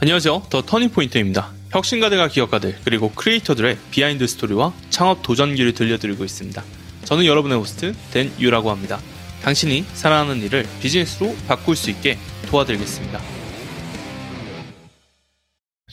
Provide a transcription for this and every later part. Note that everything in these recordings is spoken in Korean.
안녕하세요. 더 터닝포인트입니다. 혁신가들과 기업가들 그리고 크리에이터들의 비하인드 스토리와 창업 도전기를 들려드리고 있습니다. 저는 여러분의 호스트 댄 유라고 합니다. 당신이 사랑하는 일을 비즈니스로 바꿀 수 있게 도와드리겠습니다.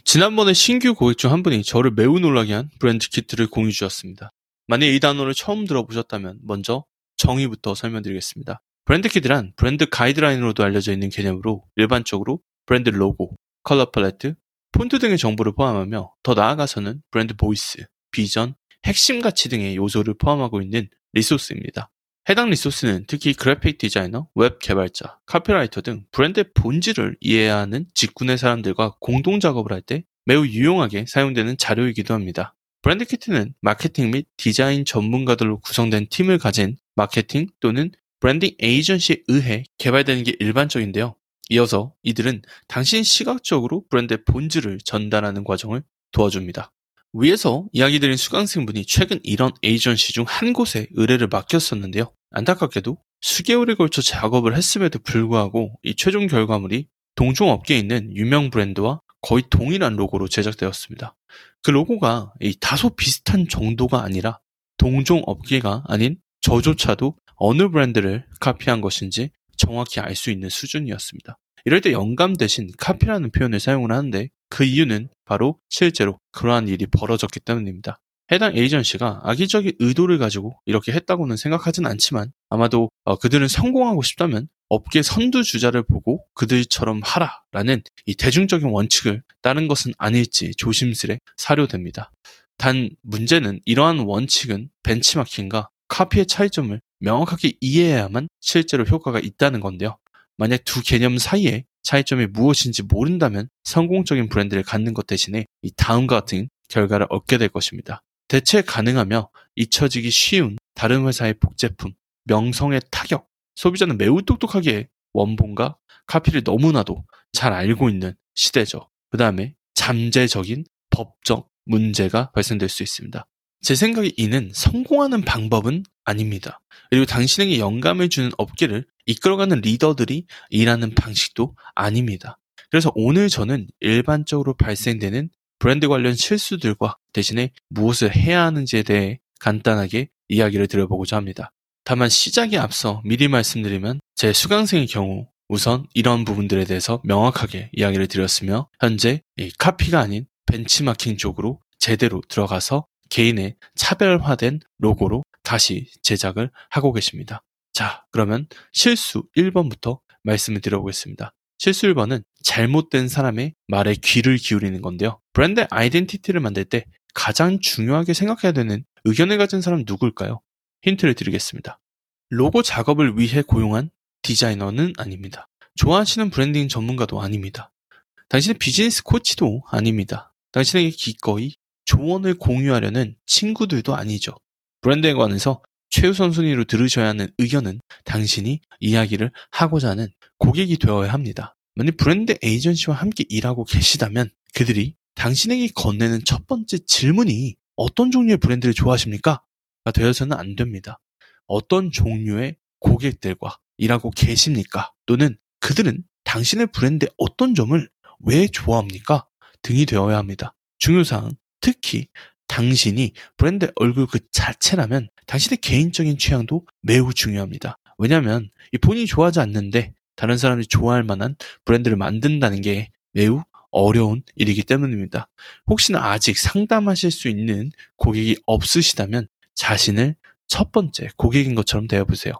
지난번에 신규 고객 중 한 분이 저를 매우 놀라게 한 브랜드 키트를 공유 주셨습니다. 만약 이 단어를 처음 들어보셨다면 먼저 정의부터 설명드리겠습니다. 브랜드 키트란 브랜드 가이드라인으로도 알려져 있는 개념으로 일반적으로 브랜드 로고, 컬러 팔레트, 폰트 등의 정보를 포함하며 더 나아가서는 브랜드 보이스, 비전, 핵심 가치 등의 요소를 포함하고 있는 리소스입니다. 해당 리소스는 특히 그래픽 디자이너, 웹 개발자, 카피라이터 등 브랜드의 본질을 이해해야 하는 직군의 사람들과 공동 작업을 할 때 매우 유용하게 사용되는 자료이기도 합니다. 브랜드 키트는 마케팅 및 디자인 전문가들로 구성된 팀을 가진 마케팅 또는 브랜딩 에이전시에 의해 개발되는 게 일반적인데요. 이어서 이들은 당신 시각적으로 브랜드의 본질을 전달하는 과정을 도와줍니다. 위에서 이야기 드린 수강생분이 최근 이런 에이전시 중 한 곳에 의뢰를 맡겼었는데요. 안타깝게도 수개월에 걸쳐 작업을 했음에도 불구하고 이 최종 결과물이 동종 업계에 있는 유명 브랜드와 거의 동일한 로고로 제작되었습니다. 그 로고가 다소 비슷한 정도가 아니라 동종 업계가 아닌 저조차도 어느 브랜드를 카피한 것인지 정확히 알 수 있는 수준이었습니다. 이럴 때 영감 대신 카피라는 표현을 사용을 하는데 그 이유는 바로 실제로 그러한 일이 벌어졌기 때문입니다. 해당 에이전시가 악의적인 의도를 가지고 이렇게 했다고는 생각하진 않지만 아마도 어, 그들은 성공하고 싶다면 업계 선두주자를 보고 그들처럼 하라라는 이 대중적인 원칙을 따른 것은 아닐지 조심스레 사료됩니다. 단 문제는 이러한 원칙은 벤치마킹과 카피의 차이점을 명확하게 이해해야만 실제로 효과가 있다는 건데요. 만약 두 개념 사이에 차이점이 무엇인지 모른다면 성공적인 브랜드를 갖는 것 대신에 이 다음과 같은 결과를 얻게 될 것입니다. 대체 가능하며 잊혀지기 쉬운 다른 회사의 복제품, 명성의 타격, 소비자는 매우 똑똑하게 원본과 카피를 너무나도 잘 알고 있는 시대죠. 그 다음에 잠재적인 법적 문제가 발생될 수 있습니다. 제 생각에 이는 성공하는 방법은 아닙니다. 그리고 당신에게 영감을 주는 업계를 이끌어가는 리더들이 일하는 방식도 아닙니다. 그래서 오늘 저는 일반적으로 발생되는 브랜드 관련 실수들과 대신에 무엇을 해야 하는지에 대해 간단하게 이야기를 드려보고자 합니다. 다만 시작에 앞서 미리 말씀드리면 제 수강생의 경우 우선 이런 부분들에 대해서 명확하게 이야기를 드렸으며 현재 카피가 아닌 벤치마킹 쪽으로 제대로 들어가서 개인의 차별화된 로고로 다시 제작을 하고 계십니다. 자, 그러면 실수 1번부터 말씀을 드려보겠습니다. 실수 1번은 잘못된 사람의 말에 귀를 기울이는 건데요. 브랜드 아이덴티티를 만들 때 가장 중요하게 생각해야 되는 의견을 가진 사람 누굴까요? 힌트를 드리겠습니다. 로고 작업을 위해 고용한 디자이너는 아닙니다. 좋아하시는 브랜딩 전문가도 아닙니다. 당신의 비즈니스 코치도 아닙니다. 당신에게 기꺼이 조언을 공유하려는 친구들도 아니죠. 브랜드에 관해서 최우선 순위로 들으셔야 하는 의견은 당신이 이야기를 하고자 하는 고객이 되어야 합니다. 만약 브랜드 에이전시와 함께 일하고 계시다면 그들이 당신에게 건네는 첫 번째 질문이 어떤 종류의 브랜드를 좋아하십니까? 가 되어서는 안 됩니다. 어떤 종류의 고객들과 일하고 계십니까? 또는 그들은 당신의 브랜드의 어떤 점을 왜 좋아합니까? 등이 되어야 합니다. 중요사항, 특히 당신이 브랜드 얼굴 그 자체라면 당신의 개인적인 취향도 매우 중요합니다. 왜냐하면 본인이 좋아하지 않는데 다른 사람이 좋아할 만한 브랜드를 만든다는 게 매우 어려운 일이기 때문입니다. 혹시나 아직 상담하실 수 있는 고객이 없으시다면 자신을 첫 번째 고객인 것처럼 대해보세요.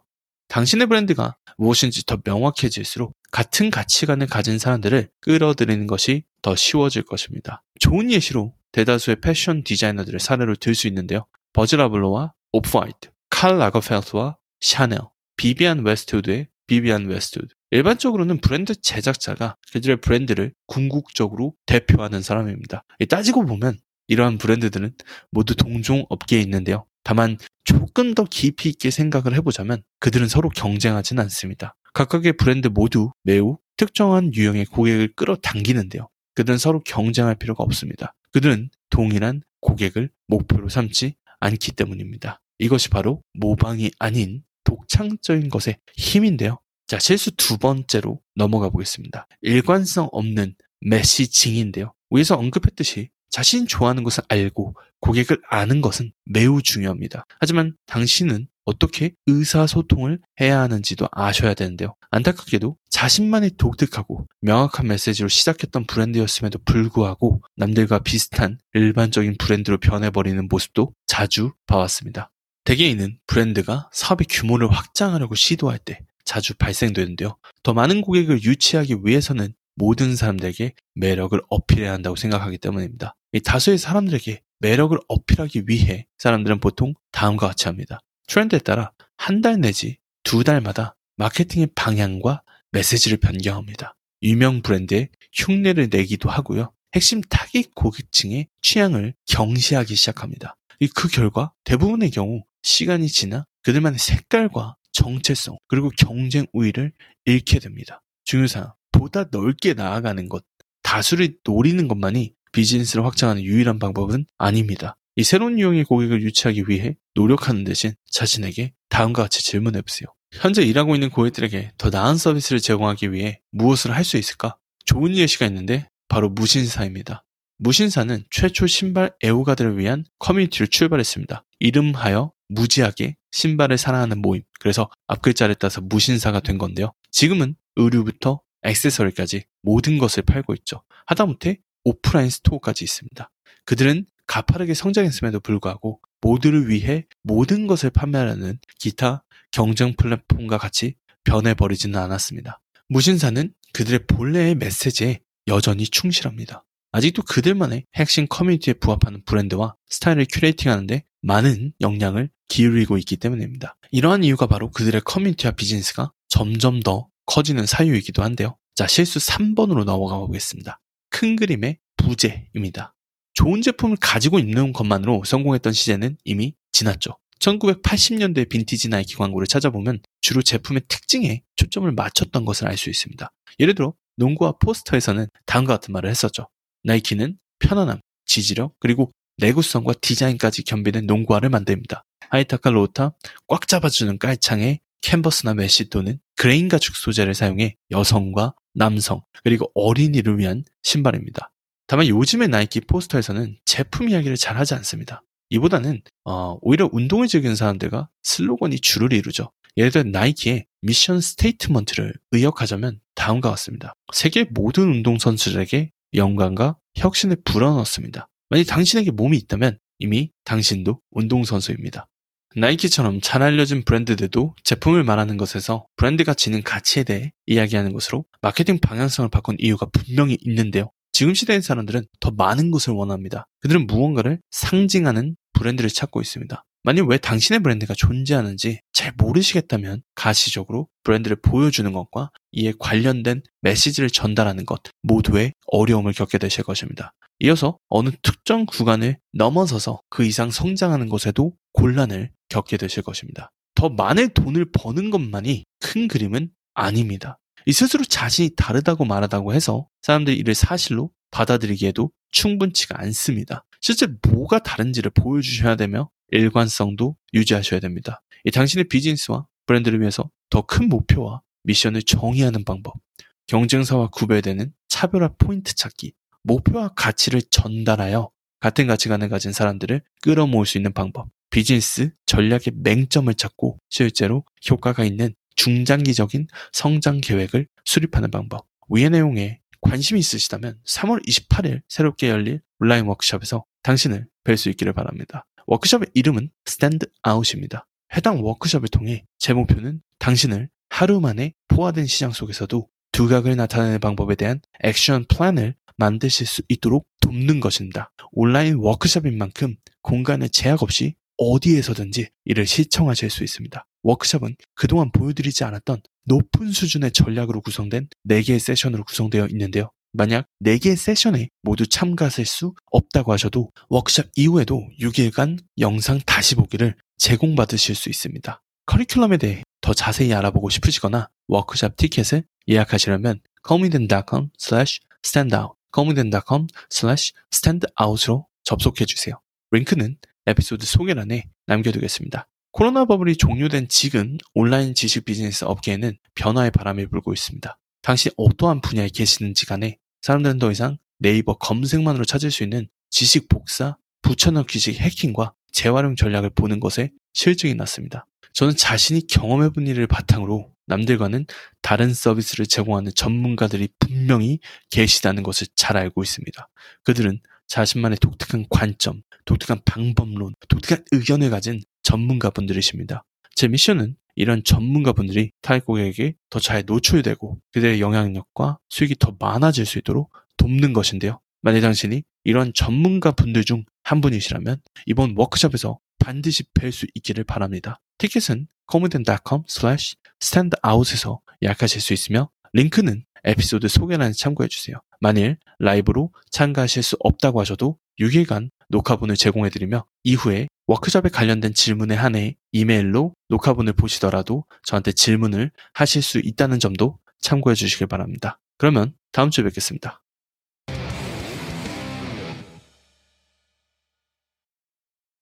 당신의 브랜드가 무엇인지 더 명확해질수록 같은 가치관을 가진 사람들을 끌어들이는 것이 더 쉬워질 것입니다. 좋은 예시로 대다수의 패션 디자이너들의 사례를 들수 있는데요. 버질 아블로와 오프화이트, 칼 라거펠트와 샤넬, 비비안 웨스트우드의 비비안 웨스트우드. 일반적으로는 브랜드 제작자가 그들의 브랜드를 궁극적으로 대표하는 사람입니다. 따지고 보면 이러한 브랜드들은 모두 동종 업계에 있는데요. 다만 조금 더 깊이 있게 생각을 해보자면 그들은 서로 경쟁하진 않습니다. 각각의 브랜드 모두 매우 특정한 유형의 고객을 끌어당기는데요. 그들은 서로 경쟁할 필요가 없습니다. 그들은 동일한 고객을 목표로 삼지 않기 때문입니다. 이것이 바로 모방이 아닌 독창적인 것의 힘인데요. 자, 실수 두 번째로 넘어가 보겠습니다. 일관성 없는 메시징인데요. 위에서 언급했듯이 자신이 좋아하는 것을 알고 고객을 아는 것은 매우 중요합니다. 하지만 당신은 어떻게 의사소통을 해야 하는지도 아셔야 되는데요. 안타깝게도 자신만의 독특하고 명확한 메시지로 시작했던 브랜드였음에도 불구하고 남들과 비슷한 일반적인 브랜드로 변해버리는 모습도 자주 봐왔습니다. 대개인은 브랜드가 사업의 규모를 확장하려고 시도할 때 자주 발생되는데요. 더 많은 고객을 유치하기 위해서는 모든 사람들에게 매력을 어필해야 한다고 생각하기 때문입니다. 다수의 사람들에게 매력을 어필하기 위해 사람들은 보통 다음과 같이 합니다. 트렌드에 따라 한 달 내지 두 달마다 마케팅의 방향과 메시지를 변경합니다. 유명 브랜드에 흉내를 내기도 하고요. 핵심 타깃 고객층의 취향을 경시하기 시작합니다. 그 결과 대부분의 경우 시간이 지나 그들만의 색깔과 정체성 그리고 경쟁 우위를 잃게 됩니다. 중요사항 보다 넓게 나아가는 것 다수를 노리는 것만이 비즈니스를 확장하는 유일한 방법은 아닙니다. 이 새로운 유형의 고객을 유치하기 위해 노력하는 대신 자신에게 다음과 같이 질문해 보세요. 현재 일하고 있는 고객들에게 더 나은 서비스를 제공하기 위해 무엇을 할 수 있을까? 좋은 예시가 있는데 바로 무신사입니다. 무신사는 최초 신발 애호가들을 위한 커뮤니티를 출발했습니다. 이름하여 무지하게 신발을 사랑하는 모임. 그래서 앞글자를 따서 무신사가 된 건데요. 지금은 의류부터 액세서리까지 모든 것을 팔고 있죠. 하다못해 오프라인 스토어까지 있습니다. 그들은 가파르게 성장했음에도 불구하고 모두를 위해 모든 것을 판매하는 기타 경쟁 플랫폼과 같이 변해버리지는 않았습니다. 무신사는 그들의 본래의 메시지에 여전히 충실합니다. 아직도 그들만의 핵심 커뮤니티에 부합하는 브랜드와 스타일을 큐레이팅하는데 많은 역량을 기울이고 있기 때문입니다. 이러한 이유가 바로 그들의 커뮤니티와 비즈니스가 점점 더 커지는 사유이기도 한데요. 자, 실수 3번으로 넘어가 보겠습니다. 큰 그림의 부재입니다. 좋은 제품을 가지고 있는 것만으로 성공했던 시대는 이미 지났죠. 1980년대 빈티지 나이키 광고를 찾아보면 주로 제품의 특징에 초점을 맞췄던 것을 알 수 있습니다. 예를 들어 농구화 포스터에서는 다음과 같은 말을 했었죠. 나이키는 편안함, 지지력, 그리고 내구성과 디자인까지 겸비된 농구화를 만듭니다. high top과 low top, 꽉 잡아주는 깔창에 캔버스나 메시 또는 그레인 가죽 소재를 사용해 여성과 남성, 그리고 어린이를 위한 신발입니다. 다만 요즘의 나이키 포스터에서는 제품 이야기를 잘 하지 않습니다. 이보다는 어, 오히려 운동을 즐기는 사람들과 슬로건이 주를 이루죠. 예를 들어 나이키의 mission statement를 의역하자면 다음과 같습니다. 세계 모든 운동 선수들에게 영광과 혁신을 불어넣습니다. 만약 당신에게 몸이 있다면 이미 당신도 운동 선수입니다. 나이키처럼 잘 알려진 브랜드들도 제품을 말하는 것에서 브랜드가 지닌 가치에 대해 이야기하는 것으로 마케팅 방향성을 바꾼 이유가 분명히 있는데요. 지금 시대의 사람들은 더 많은 것을 원합니다. 그들은 무언가를 상징하는 브랜드를 찾고 있습니다. 만약 왜 당신의 브랜드가 존재하는지 잘 모르시겠다면 가시적으로 브랜드를 보여주는 것과 이에 관련된 메시지를 전달하는 것 모두의 어려움을 겪게 되실 것입니다. 이어서 어느 특정 구간을 넘어서서 그 이상 성장하는 것에도 곤란을 겪게 되실 것입니다. 더 많은 돈을 버는 것만이 큰 그림은 아닙니다. 이 스스로 자신이 다르다고 말하다고 해서 사람들이 이를 사실로 받아들이기에도 충분치가 않습니다. 실제 뭐가 다른지를 보여주셔야 되며 일관성도 유지하셔야 됩니다. 이 당신의 비즈니스와 브랜드를 위해서 더 큰 목표와 미션을 정의하는 방법, 경쟁사와 구별되는 차별화 포인트 찾기, 목표와 가치를 전달하여 같은 가치관을 가진 사람들을 끌어모을 수 있는 방법, 비즈니스 전략의 맹점을 찾고 실제로 효과가 있는 중장기적인 성장 계획을 수립하는 방법. 위의 내용에 관심이 있으시다면 3월 28일 새롭게 열릴 온라인 워크숍에서 당신을 뵐 수 있기를 바랍니다. 워크숍의 이름은 Stand Out입니다. 해당 워크숍을 통해 제 목표는 당신을 하루 만에 포화된 시장 속에서도 두각을 나타내는 방법에 대한 action plan을 만드실 수 있도록 돕는 것입니다. 온라인 워크숍인 만큼 공간의 제약 없이 어디에서든지 이를 시청하실 수 있습니다. 워크숍은 그동안 보여드리지 않았던 높은 수준의 전략으로 구성된 4개의 세션으로 구성되어 있는데요. 만약 4개의 세션에 모두 참가하실 수 없다고 하셔도 워크숍 이후에도 6일간 영상 다시 보기를 제공받으실 수 있습니다. 커리큘럼에 대해 더 자세히 알아보고 싶으시거나 워크숍 티켓을 예약하시려면 comeden.com standout comeden.com standout으로 접속해 주세요. 링크는 에피소드 소개란에 남겨두겠습니다. 코로나 버블이 종료된 지금 온라인 지식 비즈니스 업계에는 변화의 바람이 불고 있습니다. 당시 어떠한 분야에 계시는지 간에 사람들은 더 이상 네이버 검색만으로 찾을 수 있는 지식 복사, 붙여넣기식 해킹과 재활용 전략을 보는 것에 실증이 났습니다. 저는 자신이 경험해본 일을 바탕으로 남들과는 다른 서비스를 제공하는 전문가들이 분명히 계시다는 것을 잘 알고 있습니다. 그들은 자신만의 독특한 관점, 독특한 방법론, 독특한 의견을 가진 전문가분들이십니다. 제 미션은 이런 전문가분들이 타겟 고객에게 더 잘 노출되고 그들의 영향력과 수익이 더 많아질 수 있도록 돕는 것인데요. 만약 당신이 이런 전문가분들 중 한 분이시라면 이번 워크숍에서 반드시 뵐 수 있기를 바랍니다. 티켓은 comedycom slash standout에서 예약하실 수 있으며 링크는 에피소드 소개란에 참고해 주세요. 만일 라이브로 참가하실 수 없다고 하셔도 6일간 녹화본을 제공해드리며 이후에 워크숍에 관련된 질문에 한해 이메일로 녹화본을 보시더라도 저한테 질문을 하실 수 있다는 점도 참고해 주시길 바랍니다. 그러면 다음 주에 뵙겠습니다.